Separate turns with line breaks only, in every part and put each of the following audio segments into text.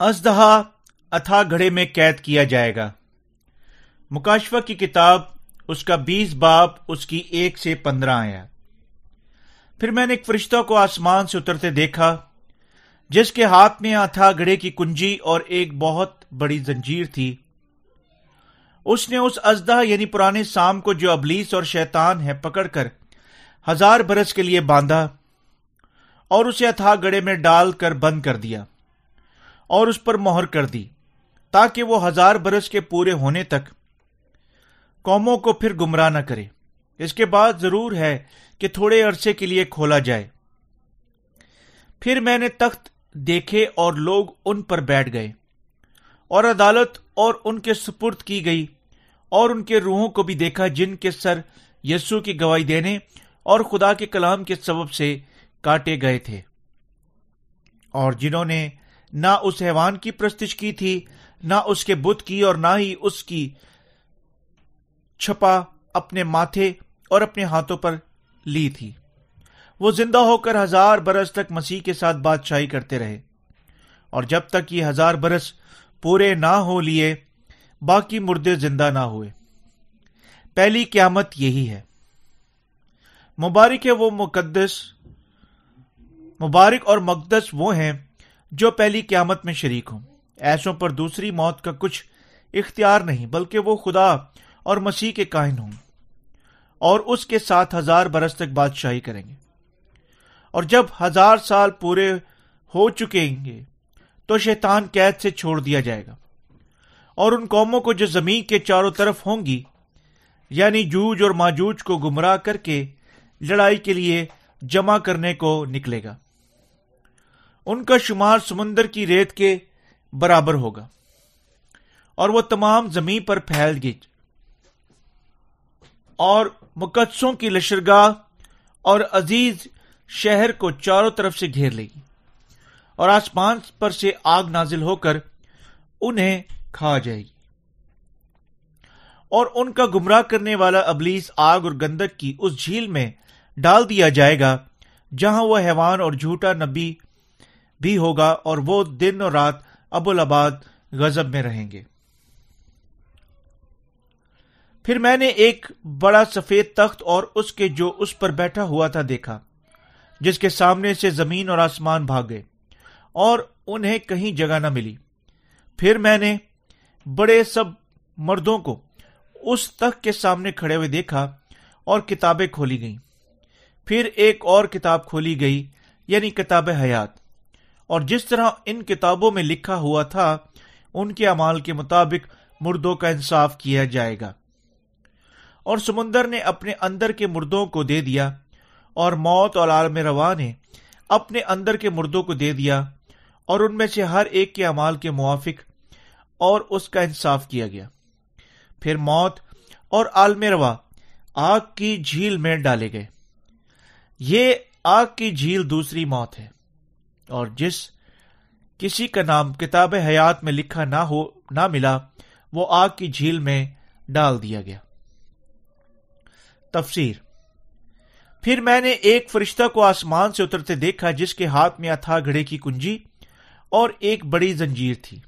ازدہا اتھا گھڑے میں قید کیا جائے گا۔ مکاشفہ کی کتاب اس کا بیس باپ اس کی ایک سے پندرہ آیا پھر میں نے ایک فرشتہ کو آسمان سے اترتے دیکھا، جس کے ہاتھ میں اتھا گھڑے کی کنجی اور ایک بہت بڑی زنجیر تھی۔ اس نے اس ازدہ یعنی پرانے سام کو جو ابلیس اور شیطان ہے، پکڑ کر ہزار برس کے لیے باندھا اور اسے اتھا گڑے میں ڈال کر بند کر دیا۔ اور اس پر مہر کر دی، تاکہ وہ ہزار برس کے پورے ہونے تک قوموں کو پھر گمراہ نہ کرے۔ اس کے بعد ضرور ہے کہ تھوڑے عرصے کے لیے کھولا جائے۔ پھر میں نے تخت دیکھے اور لوگ ان پر بیٹھ گئے، اور عدالت اور ان کے سپرد کی گئی، اور ان کے روحوں کو بھی دیکھا جن کے سر یسو کی گواہی دینے اور خدا کے کلام کے سبب سے کاٹے گئے تھے۔ اور جنہوں نے نہ اس حیوان کی پرستش کی تھی، نہ اس کے بت کی اور نہ ہی اس کی چھپا اپنے ماتھے اور اپنے ہاتھوں پر لی تھی۔ وہ زندہ ہو کر ہزار برس تک مسیح کے ساتھ بادشاہی کرتے رہے۔ اور جب تک یہ ہزار برس پورے نہ ہو لیے، باقی مردے زندہ نہ ہوئے۔ پہلی قیامت یہی ہے۔ مبارک ہے وہ مقدس، مبارک اور مقدس وہ ہیں جو پہلی قیامت میں شریک ہوں۔ ایسوں پر دوسری موت کا کچھ اختیار نہیں، بلکہ وہ خدا اور مسیح کے کائن ہوں۔ اور اس کے ساتھ ہزار برس تک بادشاہی کریں گے۔ اور جب ہزار سال پورے ہو چکیں گے، تو شیطان قید سے چھوڑ دیا جائے گا۔ اور ان قوموں کو جو زمین کے چاروں طرف ہوں گی یعنی جوج اور ماجوج کو گمراہ کر کے لڑائی کے لیے جمع کرنے کو نکلے گا۔ ان کا شمار سمندر کی ریت کے برابر ہوگا۔ اور وہ تمام زمین پر پھیل گئی۔ اور مقدسوں کی لشرگاہ اور عزیز شہر کو چاروں طرف سے گھیر لے گی۔ اور آسمان پر سے آگ نازل ہو کر انہیں کھا جائے گی۔ اور ان کا گمراہ کرنے والا ابلیس آگ اور گندک کی اس جھیل میں ڈال دیا جائے گا، جہاں وہ حیوان اور جھوٹا نبی بھی ہوگا اور وہ دن اور رات ابوالآباد غزب میں رہیں گے۔ پھر میں نے ایک بڑا سفید تخت اور اس کے جو اس پر بیٹھا ہوا تھا دیکھا، جس کے سامنے سے زمین اور آسمان بھاگے اور انہیں کہیں جگہ نہ ملی۔ پھر میں نے بڑے سب مردوں کو اس تخت کے سامنے کھڑے ہوئے دیکھا اور کتابیں کھولی گئیں۔ پھر ایک اور کتاب کھولی گئی یعنی کتاب حیات۔ اور جس طرح ان کتابوں میں لکھا ہوا تھا، ان کے امال کے مطابق مردوں کا انصاف کیا جائے گا۔ اور سمندر نے اپنے اندر کے مردوں کو دے دیا، اور موت اور عالم روا نے اپنے اندر کے مردوں کو دے دیا، اور ان میں سے ہر ایک کے امال کے موافق اور اس کا انصاف کیا گیا۔ پھر موت اور عالم روا آگ کی جھیل میں ڈالے گئے۔ یہ آگ کی جھیل دوسری موت ہے۔ اور جس کسی کا نام کتاب حیات میں لکھا نہ ہو نہ ملا، وہ آگ کی جھیل میں ڈال دیا گیا۔ تفسیر۔ پھر میں نے ایک فرشتہ کو آسمان سے اترتے دیکھا جس کے ہاتھ میں تھا گھڑے کی کنجی اور ایک بڑی زنجیر تھی۔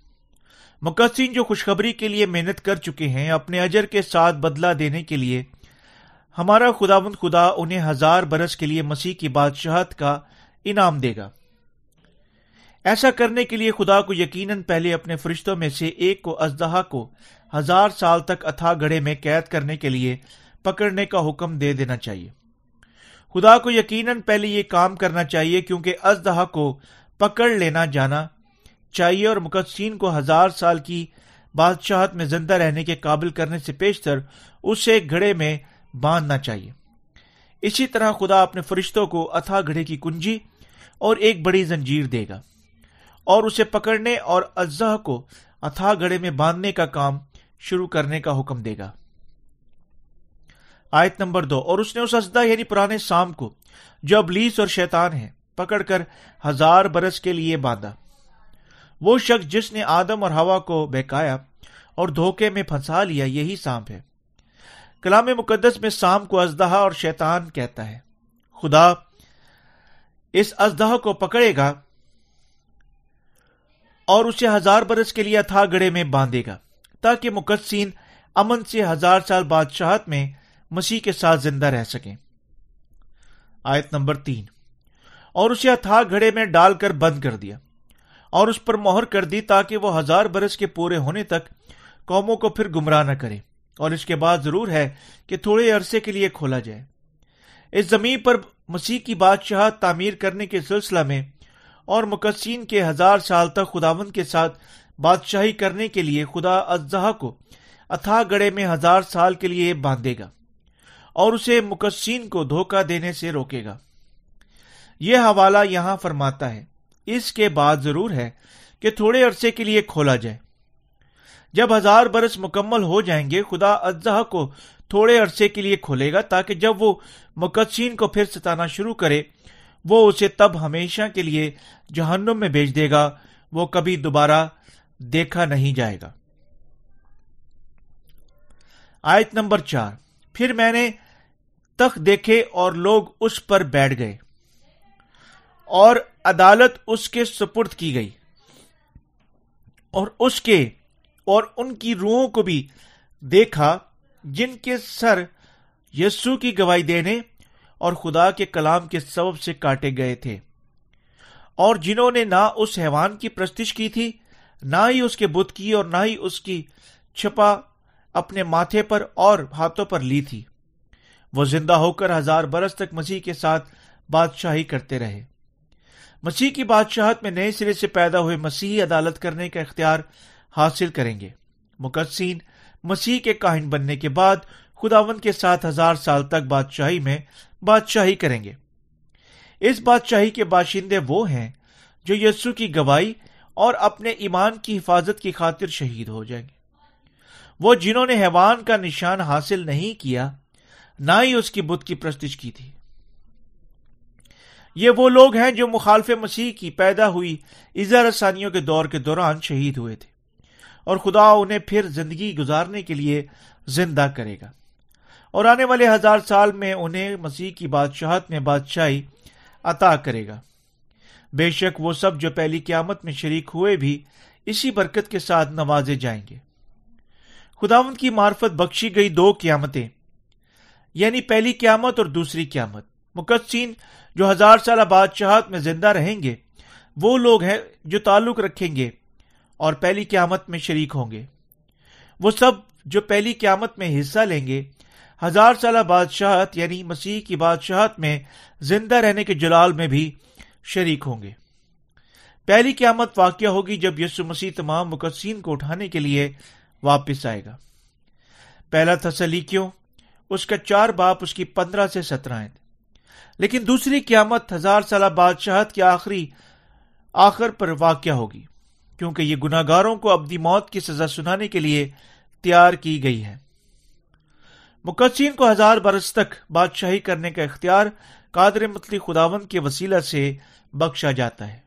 مقصین جو خوشخبری کے لیے محنت کر چکے ہیں، اپنے اجر کے ساتھ بدلا دینے کے لیے، ہمارا خدا بند خدا انہیں ہزار برس کے لیے مسیح کی بادشاہت کا انعام دے گا۔ ایسا کرنے کے لیے خدا کو یقیناً پہلے اپنے فرشتوں میں سے ایک کو ازدہا کو ہزار سال تک اتھا گڑھے میں قید کرنے کے لیے پکڑنے کا حکم دے دینا چاہیے۔ خدا کو یقیناً پہلے یہ کام کرنا چاہیے کیونکہ ازدہا کو پکڑ لینا جانا چاہیے اور مقدسین کو ہزار سال کی بادشاہت میں زندہ رہنے کے قابل کرنے سے پیشتر اسے گھڑے میں باندھنا چاہیے۔ اسی طرح خدا اپنے فرشتوں کو اتھا گھڑے کی کنجی اور ایک بڑی زنجیر دے گا۔ اور اسے پکڑنے اور اجزا کو اتھا گڑے میں باندھنے کا کام شروع کرنے کا حکم دے گا۔ آیت نمبر دو، اور اس نے اس ازدا یعنی پرانے سام کو، جو ابلیس اور شیطان ہے پکڑ کر ہزار برس کے لیے باندھا۔ وہ شخص جس نے آدم اور ہوا کو بہکایا اور دھوکے میں پھنسا لیا، یہی سانپ ہے۔ کلام مقدس میں سام کو ازدہا اور شیطان کہتا ہے۔ خدا اس ازدہ کو پکڑے گا اور اسے ہزار برس کے لیے اتھا گڑے میں باندھے گا، تاکہ مقدسین امن سے ہزار سال بادشاہت میں مسیح کے ساتھ زندہ رہ سکیں۔ آیت نمبر تین۔ اور اسے اتھا گھڑے میں ڈال کر بند کر دیا اور اس پر مہر کر دی تاکہ وہ ہزار برس کے پورے ہونے تک قوموں کو پھر گمراہ نہ کرے۔ اور اس کے بعد ضرور ہے کہ تھوڑے عرصے کے لیے کھولا جائے۔ اس زمین پر مسیح کی بادشاہ تعمیر کرنے کے سلسلہ میں اور مقصین کے ہزار سال تک خداون کے ساتھ بادشاہی کرنے کے لیے خدا اجزہ کو اتھا گڑے میں ہزار سال کے لیے باندھے گا اور اسے مقصین کو دھوکہ دینے سے روکے گا۔ یہ حوالہ یہاں فرماتا ہے۔ اس کے بعد ضرور ہے کہ تھوڑے عرصے کے لیے کھولا جائے۔ جب ہزار برس مکمل ہو جائیں گے، خدا اجزہ کو تھوڑے عرصے کے لیے کھولے گا تاکہ جب وہ مقدسین کو پھر ستانا شروع کرے وہ اسے تب ہمیشہ کے لیے جہنم میں بھیج دے گا، وہ کبھی دوبارہ دیکھا نہیں جائے گا۔ آیت نمبر چار۔ پھر میں نے تخت دیکھے اور لوگ اس پر بیٹھ گئے اور عدالت اس کے سپرد کی گئی اور اس کے اور ان کی روحوں کو بھی دیکھا، جن کے سر یسو کی گواہی دینے اور خدا کے کلام کے سبب سے کاٹے گئے تھے۔ اور جنہوں نے نہ اس حیوان کی پرستش کی تھی، نہ ہی اس کے بت کی اور نہ ہی اس کی چھپا اپنے ماتھے پر اور ہاتھوں پر لی تھی۔ وہ زندہ ہو کر ہزار برس تک مسیح کے ساتھ بادشاہی کرتے رہے۔ مسیح کی بادشاہت میں نئے سرے سے پیدا ہوئے مسیحی عدالت کرنے کا اختیار حاصل کریں گے۔ مقدسین، مسیح کے کاہن بننے کے بعد خداون کے ساتھ ہزار سال تک بادشاہی میں بادشاہی کریں گے۔ اس بادشاہی کے باشندے وہ ہیں جو یسو کی گواہی اور اپنے ایمان کی حفاظت کی خاطر شہید ہو جائیں گے۔ وہ جنہوں نے حیوان کا نشان حاصل نہیں کیا، نہ ہی اس کی بت کی پرستش کی تھی۔ یہ وہ لوگ ہیں جو مخالف مسیح کی پیدا ہوئی ازا رسانیوں کے دور کے دوران شہید ہوئے تھے اور خدا انہیں پھر زندگی گزارنے کے لیے زندہ کرے گا۔ اور آنے والے ہزار سال میں انہیں مسیح کی بادشاہت میں بادشاہی عطا کرے گا۔ بے شک وہ سب جو پہلی قیامت میں شریک ہوئے بھی اسی برکت کے ساتھ نوازے جائیں گے۔ خداون کی معرفت بخشی گئی دو قیامتیں یعنی پہلی قیامت اور دوسری قیامت۔ مقدسین جو ہزار سالہ بادشاہت میں زندہ رہیں گے، وہ لوگ ہیں جو تعلق رکھیں گے اور پہلی قیامت میں شریک ہوں گے۔ وہ سب جو پہلی قیامت میں حصہ لیں گے ہزار سالہ بادشاہت یعنی مسیح کی بادشاہت میں زندہ رہنے کے جلال میں بھی شریک ہوں گے۔ پہلی قیامت واقع ہوگی جب یسو مسیح تمام مقدسین کو اٹھانے کے لیے واپس آئے گا۔ پہلا تسلیقیوں اس کا چار باپ، اس کی پندرہ سے سترہ لیکن دوسری قیامت ہزار سالہ بادشاہت کی آخری، آخر پر واقع ہوگی، کیونکہ یہ گناگاروں کو اپنی موت کی سزا سنانے کے لیے تیار کی گئی ہے۔ مقدسین کو ہزار برس تک بادشاہی کرنے کا اختیار قادر متلی خداون کے وسیلہ سے بخشا جاتا ہے۔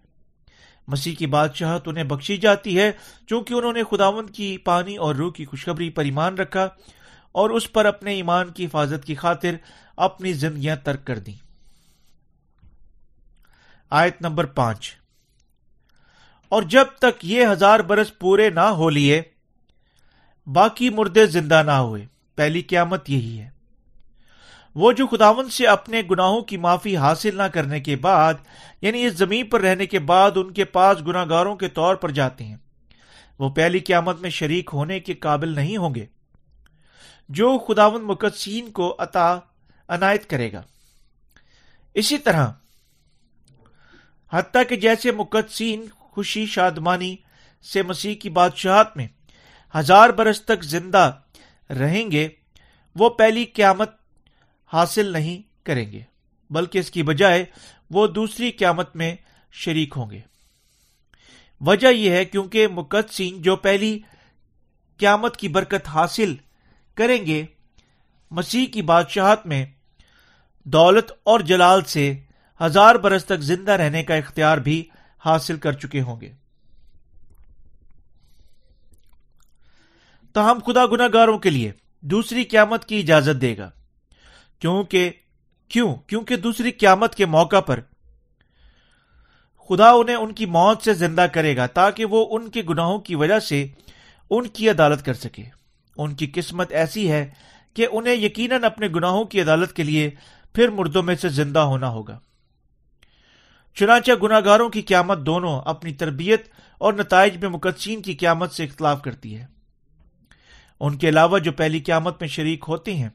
مسیح کی بادشاہت انہیں بخشی جاتی ہے چونکہ انہوں نے خداون کی پانی اور روح کی خوشخبری پر ایمان رکھا اور اس پر اپنے ایمان کی حفاظت کی خاطر اپنی زندگیاں ترک کر دیں۔ آیت نمبر پانچ۔ اور جب تک یہ ہزار برس پورے نہ ہو لیے، باقی مردے زندہ نہ ہوئے۔ پہلی قیامت یہی ہے۔ وہ جو خداون سے اپنے گناہوں کی معافی حاصل نہ کرنے کے بعد یعنی اس زمین پر رہنے کے بعد ان کے پاس گناگاروں کے طور پر جاتے ہیں، وہ پہلی قیامت میں شریک ہونے کے قابل نہیں ہوں گے۔ جو خداون مقدسین کو عطا عنایت کرے گا۔ اسی طرح، حتیٰ کہ جیسے مقدسین خوشی شادمانی سے مسیح کی بادشاہت میں ہزار برس تک زندہ رہیں گے، وہ پہلی قیامت حاصل نہیں کریں گے، بلکہ اس کی بجائے وہ دوسری قیامت میں شریک ہوں گے۔ وجہ یہ ہے کیونکہ مقدسین جو پہلی قیامت کی برکت حاصل کریں گے، مسیح کی بادشاہت میں دولت اور جلال سے ہزار برس تک زندہ رہنے کا اختیار بھی حاصل کر چکے ہوں گے۔ تو ہم خدا گناہ گاروں کے لیے دوسری قیامت کی اجازت دے گا۔ کیونکہ، کیوں؟ کیونکہ دوسری قیامت کے موقع پر خدا انہیں ان کی موت سے زندہ کرے گا تاکہ وہ ان کے گناہوں کی وجہ سے ان کی عدالت کر سکے۔ ان کی قسمت ایسی ہے کہ انہیں یقیناً اپنے گناہوں کی عدالت کے لیے پھر مردوں میں سے زندہ ہونا ہوگا۔ چنانچہ گناگاروں کی قیامت دونوں اپنی تربیت اور نتائج میں مقدسین کی قیامت سے اختلاف کرتی ہے۔ ان کے علاوہ جو پہلی قیامت میں شریک ہوتے ہیں۔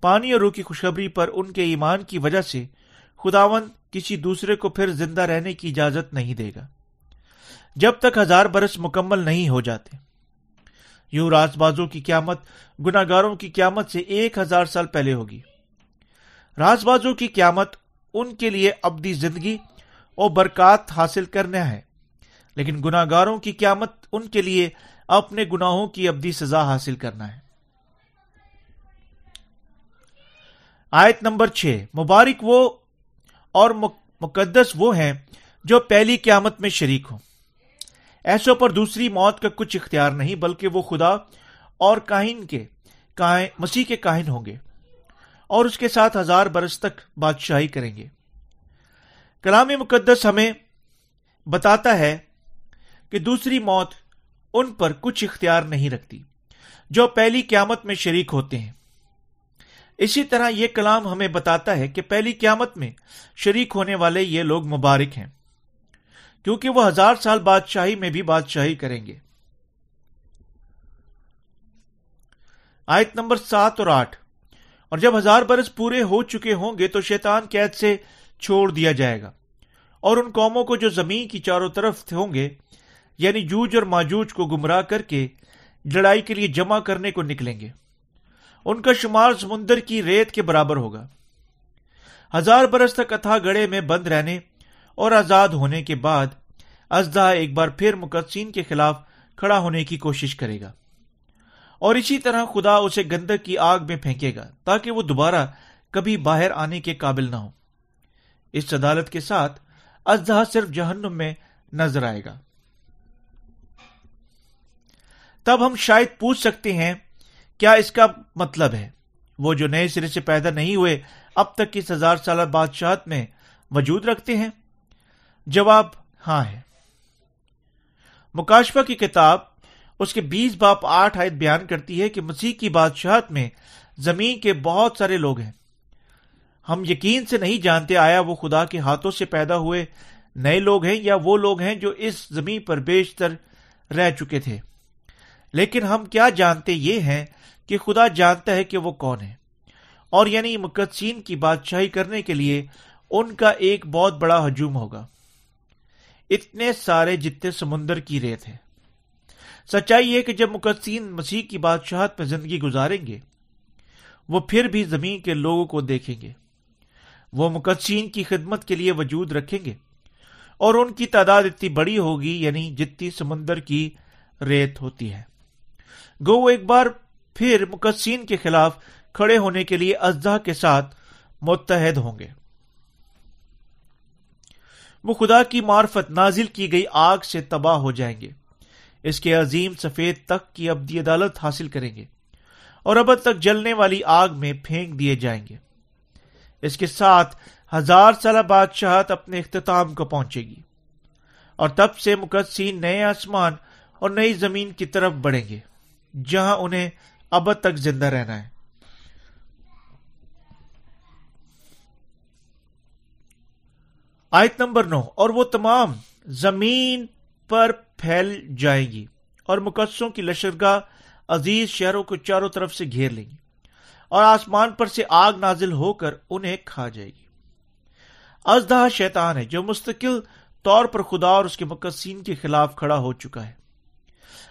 پانی اور روح کی خوشخبری پر ان کے ایمان کی وجہ سے خداون کسی دوسرے کو پھر زندہ رہنے کی اجازت نہیں دے گا۔ جب تک ہزار برس مکمل نہیں ہو جاتے۔ یوں راز بازوں کی قیامت گناگاروں کی قیامت سے ایک ہزار سال پہلے ہوگی۔ راز بازوں کی قیامت ان کے لیے ابدی زندگی اور برکات حاصل کرنا ہے۔ لیکن گناگاروں کی قیامت ان کے لیے اپنے گناہوں کی ابدی سزا حاصل کرنا ہے۔ آیت نمبر چھ، مبارک وہ اور مقدس وہ ہیں جو پہلی قیامت میں شریک ہوں۔ ایسوں پر دوسری موت کا کچھ اختیار نہیں، بلکہ وہ خدا اور کاہن کے مسیح کے کاہن ہوں گے۔ اور اس کے ساتھ ہزار برس تک بادشاہی کریں گے۔ کلام مقدس ہمیں بتاتا ہے کہ دوسری موت ان پر کچھ اختیار نہیں رکھتی، جو پہلی قیامت میں شریک ہوتے ہیں۔ اسی طرح یہ کلام ہمیں بتاتا ہے کہ پہلی قیامت میں شریک ہونے والے یہ لوگ مبارک ہیں، کیونکہ وہ ہزار سال بادشاہی میں بھی بادشاہی کریں گے۔ آیت نمبر سات اور آٹھ۔ اور جب ہزار برس پورے ہو چکے ہوں گے تو شیطان قید سے چھوڑ دیا جائے گا، اور ان قوموں کو جو زمین کی چاروں طرف ہوں گے یعنی جوج اور ماجوج کو گمراہ کر کے لڑائی کے لیے جمع کرنے کو نکلیں گے۔ ان کا شمار سمندر کی ریت کے برابر ہوگا۔ ہزار برس تک اتھا گڑے میں بند رہنے اور آزاد ہونے کے بعد ازدا ایک بار پھر مقدسین کے خلاف کھڑا ہونے کی کوشش کرے گا۔ اور اسی طرح خدا اسے گندک کی آگ میں پھینکے گا تاکہ وہ دوبارہ کبھی باہر آنے کے قابل نہ ہو۔ اس عدالت کے ساتھ ازدہ صرف جہنم میں نظر آئے گا۔ تب ہم شاید پوچھ سکتے ہیں، کیا اس کا مطلب ہے؟ وہ جو نئے سرے سے پیدا نہیں ہوئے، اب تک اس ہزار سالہ بادشاہت میں وجود رکھتے ہیں؟ جواب ہاں ہے۔ مکاشفہ کی کتاب اس کے بیس باپ آٹھ آیت بیان کرتی ہے کہ مسیح کی بادشاہت میں زمین کے بہت سارے لوگ ہیں۔ ہم یقین سے نہیں جانتے آیا وہ خدا کے ہاتھوں سے پیدا ہوئے نئے لوگ ہیں یا وہ لوگ ہیں جو اس زمین پر بیشتر رہ چکے تھے۔ لیکن ہم کیا جانتے یہ ہیں کہ خدا جانتا ہے کہ وہ کون ہے۔ اور یعنی مقدسین کی بادشاہی کرنے کے لیے ان کا ایک بہت بڑا ہجوم ہوگا۔ اتنے سارے جتنے سمندر کی ریت ہے سچائی یہ کہ جب مقدسین مسیح کی بادشاہت میں زندگی گزاریں گے، وہ پھر بھی زمین کے لوگوں کو دیکھیں گے۔ وہ مقدسین کی خدمت کے لیے وجود رکھیں گے۔ اور ان کی تعداد اتنی بڑی ہوگی یعنی جتنی سمندر کی ریت ہوتی ہے۔ گو وہ ایک بار پھر مقدسین کے خلاف کھڑے ہونے کے لیے ازدہ کے ساتھ متحد ہوں گے۔ وہ خدا کی معرفت نازل کی گئی آگ سے تباہ ہو جائیں گے۔ اس کے عظیم سفید تک کی ابدی عدالت حاصل کریں گے اور اب تک جلنے والی آگ میں پھینک دیے جائیں گے۔ اس کے ساتھ ہزار سالہ بادشاہت اپنے اختتام کو پہنچے گی اور تب سے مقدسین نئے آسمان اور نئی زمین کی طرف بڑھیں گے۔ جہاں انہیں اب تک زندہ رہنا ہے۔ آیت نمبر نو، اور وہ تمام زمین پر پھیل جائیں گی اور مقدسوں کی لشکرگاہ عزیز شہروں کو چاروں طرف سے گھیر لیں گی اور آسمان پر سے آگ نازل ہو کر انہیں کھا جائے گی۔ ازدہ شیطان ہے جو مستقل طور پر خدا اور اس کے مقدسین کے خلاف کھڑا ہو چکا ہے۔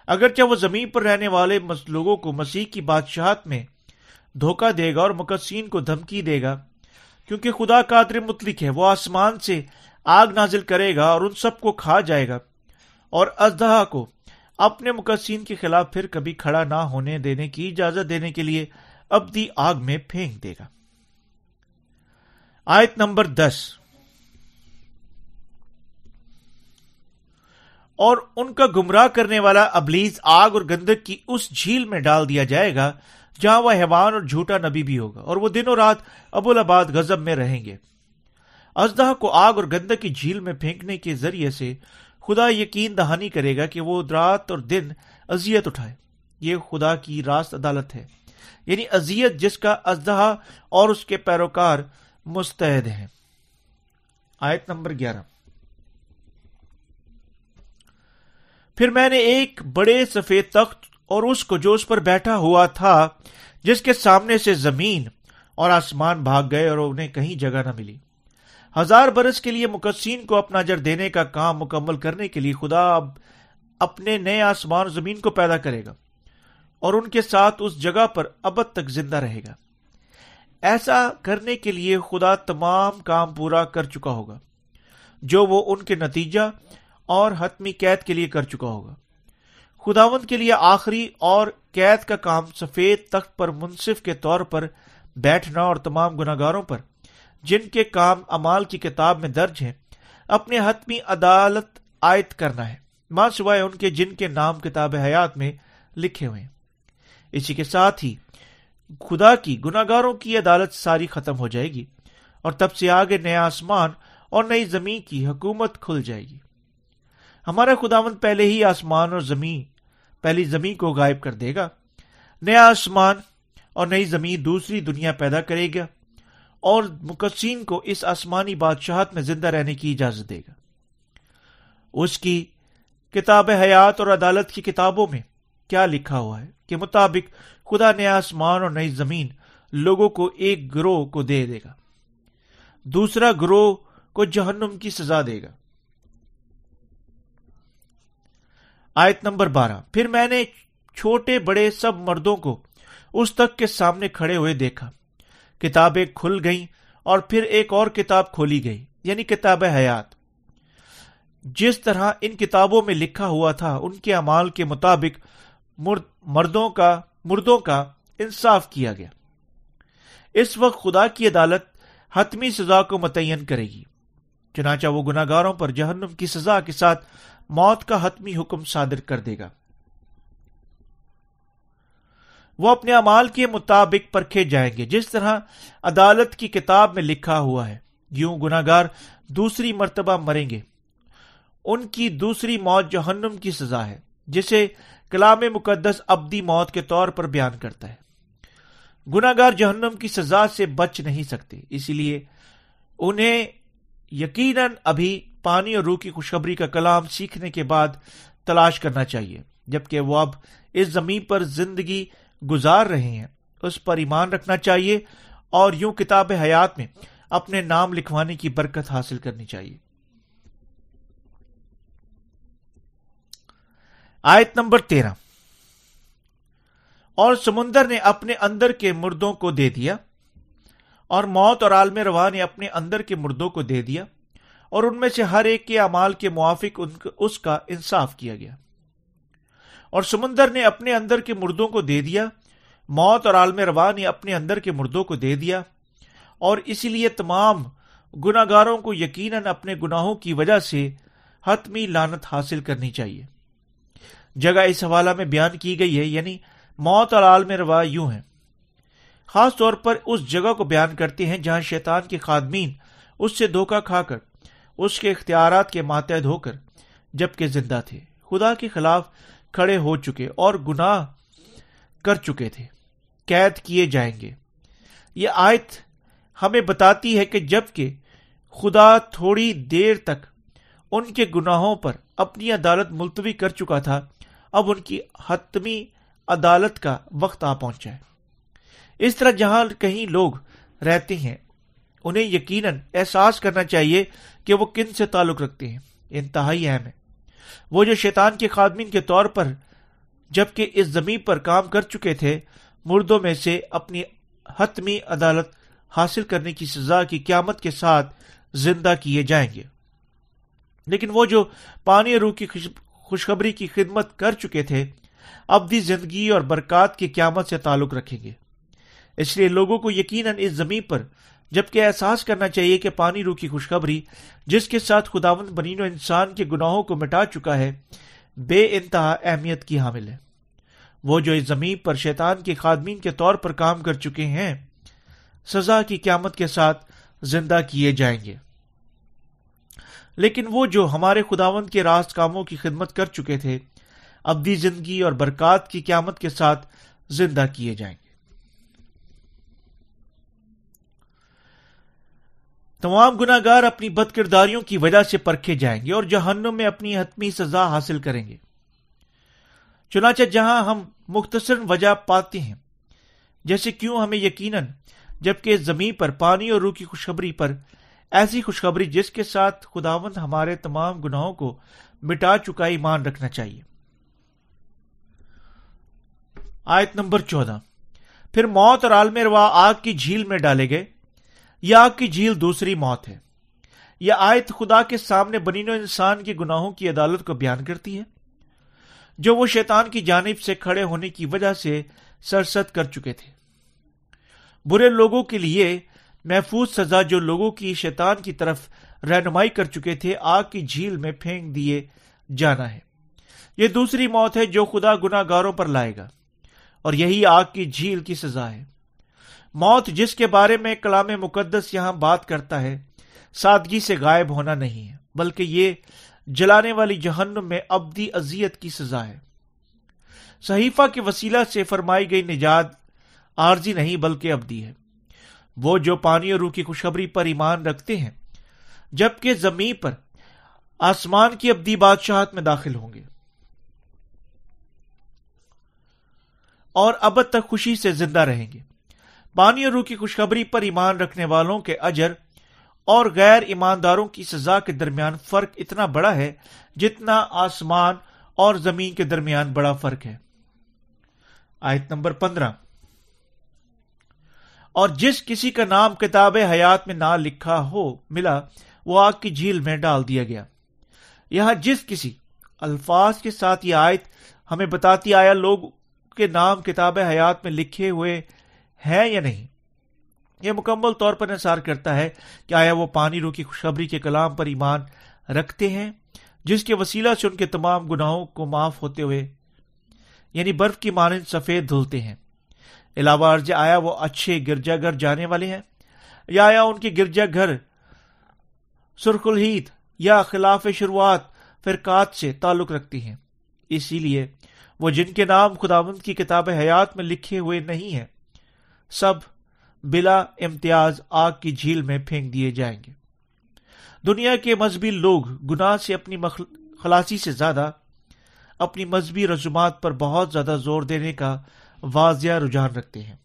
اگرچہ وہ زمین پر رہنے والے لوگوں کو مسیح کی بادشاہت میں دھوکہ دے گا اور مقدسین کو دھمکی دے گا، کیونکہ خدا قادر مطلق ہے، وہ آسمان سے آگ نازل کرے گا اور ان سب کو کھا جائے گا۔ اور ازدہا کو اپنے مقدسین کے خلاف پھر کبھی کھڑا نہ ہونے دینے کی اجازت دینے کے لیے ابدی آگ میں پھینک دے گا۔ آیت نمبر دس۔ اور ان کا گمراہ کرنے والا ابلیز آگ اور گندک کی اس جھیل میں ڈال دیا جائے گا جہاں وہ حیوان اور جھوٹا نبی بھی ہوگا اور وہ دن و رات ابو الباد غزب میں رہیں گے۔ ازدہ کو آگ اور گندہ کی جھیل میں پھینکنے کے ذریعے سے خدا یقین دہانی کرے گا کہ وہ رات اور دن ازیت اٹھائے۔ یہ خدا کی راست عدالت ہے۔ یعنی ازیت جس کا ازدہا اور اس کے پیروکار مستعد ہیں۔ آیت نمبر گیارہ۔ پھر میں نے ایک بڑے سفید تخت اور اس کو جو اس پر بیٹھا ہوا تھا، جس کے سامنے سے زمین اور آسمان بھاگ گئے اور انہیں کہیں جگہ نہ ملی۔ ہزار برس کے لیے مقصین کو اپنا جر دینے کا کام مکمل کرنے کے لیے خدا اب اپنے نئے آسمان اور زمین کو پیدا کرے گا اور ان کے ساتھ اس جگہ پر ابد تک زندہ رہے گا۔ ایسا کرنے کے لیے خدا تمام کام پورا کر چکا ہوگا۔ جو وہ ان کے نتیجہ اور حتمی قید کے لیے کر چکا ہوگا۔ خداون کے لیے آخری اور قید کا کام سفید تخت پر منصف کے طور پر بیٹھنا اور تمام گناگاروں پر، جن کے کام امال کی کتاب میں درج ہیں، اپنے حتمی عدالت عائد کرنا ہے۔ ماں سوائے ان کے جن کے نام کتاب حیات میں لکھے ہوئے اسی کے ساتھ ہی خدا کی گناگاروں کی عدالت ساری ختم ہو جائے گی اور تب سے آگے نیا آسمان اور نئی زمین کی حکومت کھل جائے گی۔ ہمارا خداون پہلے ہی آسمان اور زمین، پہلی زمین کو غائب کر دے گا۔ نیا آسمان اور نئی زمین دوسری دنیا پیدا کرے گا اور مقصین کو اس آسمانی بادشاہت میں زندہ رہنے کی اجازت دے گا۔ اس کی کتاب حیات اور عدالت کی کتابوں میں کیا لکھا ہوا ہے کہ مطابق خدا نیا آسمان اور نئی زمین لوگوں کو ایک گروہ کو دے دے گا۔ دوسرا گروہ کو جہنم کی سزا دے گا۔ آیت نمبر بارہ۔ پھر میں نے چھوٹے بڑے سب مردوں کو اس تک کے سامنے کھڑے ہوئے دیکھا۔ کتابیں کھل گئیں اور پھر ایک اور کتاب کھولی گئی یعنی کتاب حیات۔ جس طرح ان کتابوں میں لکھا ہوا تھا، ان کے امال کے مطابق مرد، مردوں کا مردوں کا انصاف کیا گیا۔ اس وقت خدا کی عدالت حتمی سزا کو متعین کرے گی، چنانچہ وہ گناگاروں پر جہنم کی سزا کے ساتھ موت کا حتمی حکم صادر کر دے گا۔ وہ اپنے امال کے مطابق پرکھے جائیں گے۔ جس طرح عدالت کی کتاب میں لکھا ہوا ہے، یوں گناگار دوسری مرتبہ مریں گے۔ ان کی دوسری موت جہنم کی سزا ہے، جسے کلام مقدس ابدی موت کے طور پر بیان کرتا ہے۔ گناگار جہنم کی سزا سے بچ نہیں سکتے، اسی لیے انہیں یقیناً ابھی پانی اور روح کی خوشخبری کا کلام سیکھنے کے بعد تلاش کرنا چاہیے، جبکہ وہ اب اس زمین پر زندگی گزار رہے ہیں۔ اس پر ایمان رکھنا چاہیے اور یوں کتاب حیات میں اپنے نام لکھوانے کی برکت حاصل کرنی چاہیے۔ آیت نمبر تیرہ۔ اور سمندر نے اپنے اندر کے مردوں کو دے دیا اور موت اور عالم روا نے اپنے اندر کے مردوں کو دے دیا۔ اور ان میں سے ہر ایک کے امال کے موافق اس کا انصاف کیا گیا۔ اور سمندر نے اپنے اندر کے مردوں کو دے دیا، موت اور عالم روا نے اپنے اندر کے مردوں کو دے دیا۔ اور اسی لیے تمام گناگاروں کو یقیناً اپنے گناہوں کی وجہ سے حتمی لانت حاصل کرنی چاہیے۔ جگہ اس حوالہ میں بیان کی گئی ہے یعنی موت اور عالم روا یوں ہے خاص طور پر اس جگہ کو بیان کرتے ہیں جہاں شیطان کے خادمین اس سے دھوکا کھا کر اس کے اختیارات کے ماتحد ہو کر جبکہ زندہ تھے۔ خدا کے خلاف کھڑے ہو چکے اور گناہ کر چکے تھے۔ قید کیے جائیں گے۔ یہ آیت ہمیں بتاتی ہے کہ جبکہ خدا تھوڑی دیر تک ان کے گناہوں پر اپنی عدالت ملتوی کر چکا تھا، اب ان کی حتمی عدالت کا وقت آ پہنچا ہے۔ اس طرح جہاں کہیں لوگ رہتے ہیں انہیں یقیناً احساس کرنا چاہیے کہ وہ کن سے تعلق رکھتے ہیں۔ انتہائی اہم ہے۔ وہ جو شیطان کے خادمین کے طور پر جبکہ اس زمین پر کام کر چکے تھے، مردوں میں سے اپنی حتمی عدالت حاصل کرنے کی سزا کی قیامت کے ساتھ زندہ کیے جائیں گے۔ لیکن وہ جو پانی روح کی خوشخبری کی خدمت کر چکے تھے، اب بھی زندگی اور برکات کی قیامت سے تعلق رکھیں گے۔ اس لیے لوگوں کو یقیناً اس زمین پر جبکہ احساس کرنا چاہیے کہ پانی روح کی خوشخبری، جس کے ساتھ خداون بنین و انسان کے گناہوں کو مٹا چکا ہے، بے انتہا اہمیت کی حامل ہے۔ وہ جو اس زمین پر شیطان کے خادمین کے طور پر کام کر چکے ہیں، سزا کی قیامت کے ساتھ زندہ کیے جائیں گے۔ لیکن وہ جو ہمارے خداون کے راست کاموں کی خدمت کر چکے تھے ابدی زندگی اور برکات کی قیامت کے ساتھ زندہ کیے جائیں۔ گے تمام گناگار اپنی بد کرداریوں کی وجہ سے پرکھے جائیں گے اور جہنم میں اپنی حتمی سزا حاصل کریں گے۔ چنانچہ جہاں ہم مختصر وجہ پاتے ہیں، جیسے کیوں ہمیں یقیناً جبکہ زمین پر پانی اور روح کی خوشخبری پر ایسی خوشخبری جس کے ساتھ خداوند ہمارے تمام گناہوں کو مٹا چکا ایمان رکھنا چاہیے۔ آیت نمبر چودہ۔ پھر موت اور عالم روا آگ کی جھیل میں ڈالے گئے۔ یہ آگ کی جھیل دوسری موت ہے۔ یہ آیت خدا کے سامنے بنین و انسان کے گناہوں کی عدالت کو بیان کرتی ہے، جو وہ شیطان کی جانب سے کھڑے ہونے کی وجہ سے سرست کر چکے تھے۔ برے لوگوں کے لیے محفوظ سزا جو لوگوں کی شیطان کی طرف رہنمائی کر چکے تھے، آگ کی جھیل میں پھینک دیے جانا ہے۔ یہ دوسری موت ہے جو خدا گناہ گاروں پر لائے گا، اور یہی آگ کی جھیل کی سزا ہے۔ موت جس کے بارے میں کلام مقدس یہاں بات کرتا ہے، سادگی سے غائب ہونا نہیں ہے، بلکہ یہ جلانے والی جہنم میں ابدی ازیت کی سزا ہے۔ صحیفہ کے وسیلہ سے فرمائی گئی نجات عارضی نہیں بلکہ ابدی ہے۔ وہ جو پانی اور روح کی خوشخبری پر ایمان رکھتے ہیں، جبکہ زمین پر آسمان کی ابدی بادشاہت میں داخل ہوں گے۔ اور ابد تک خوشی سے زندہ رہیں گے۔ پانی اور روح کی خوشخبری پر ایمان رکھنے والوں کے اجر اور غیر ایمانداروں کی سزا کے درمیان فرق اتنا بڑا ہے جتنا آسمان اور زمین کے درمیان بڑا فرق ہے۔ آیت نمبر پندرہ۔ اور جس کسی کا نام کتاب حیات میں نہ لکھا ہو، ملا، وہ آگ کی جھیل میں ڈال دیا گیا۔ یہاں جس کسی الفاظ کے ساتھ یہ آیت ہمیں بتاتی آیا، لوگ کے نام کتاب حیات میں لکھے ہوئے ہیں یا نہیں؟ یہ مکمل طور پر انحصار کرتا ہے کہ آیا وہ پانی رو کی خوشخبری کے کلام پر ایمان رکھتے ہیں، جس کے وسیلہ سے ان کے تمام گناہوں کو معاف ہوتے ہوئے یعنی برف کی مانند سفید دھلتے ہیں۔ علاوہ عرض آیا وہ اچھے گرجا گھر جانے والے ہیں، یا آیا ان کے گرجا گھر سرخ الحید یا خلاف شروعات فرقات سے تعلق رکھتی ہیں۔ اسی لیے وہ جن کے نام خداوند کی کتاب حیات میں لکھے ہوئے نہیں ہیں سب بلا امتیاز آگ کی جھیل میں پھینک دیے جائیں گے۔ دنیا کے مذہبی لوگ گناہ سے اپنی خلاصی سے زیادہ اپنی مذہبی رسومات پر بہت زیادہ زور دینے کا واضح رجحان رکھتے ہیں۔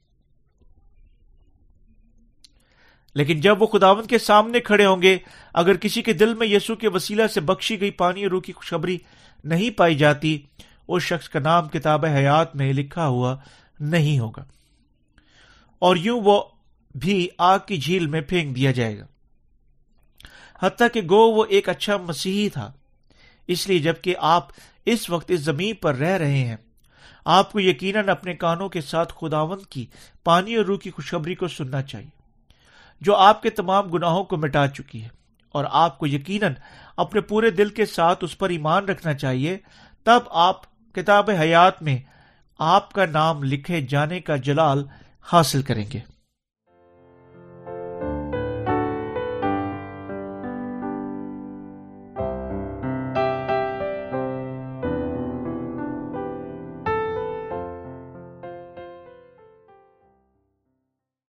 لیکن جب وہ خداون کے سامنے کھڑے ہوں گے، اگر کسی کے دل میں یسو کے وسیلہ سے بخشی گئی پانی اور روح کی خوشخبری نہیں پائی جاتی اس شخص کا نام کتاب حیات میں لکھا ہوا نہیں ہوگا۔ اور یوں وہ بھی آگ کی جھیل میں پھینک دیا جائے گا۔ حتیٰ کہ گو وہ ایک اچھا مسیحی تھا، اس لیے جبکہ آپ اس وقت اس زمین پر رہ رہے ہیں، آپ کو یقیناً اپنے کانوں کے ساتھ خداون کی، پانی اور روح کی خوشخبری کو سننا چاہیے، جو آپ کے تمام گناہوں کو مٹا چکی ہے۔ اور آپ کو یقیناً اپنے پورے دل کے ساتھ اس پر ایمان رکھنا چاہیے، تب آپ کتاب حیات میں آپ کا نام لکھے جانے کا جلال حاصل کریں گے۔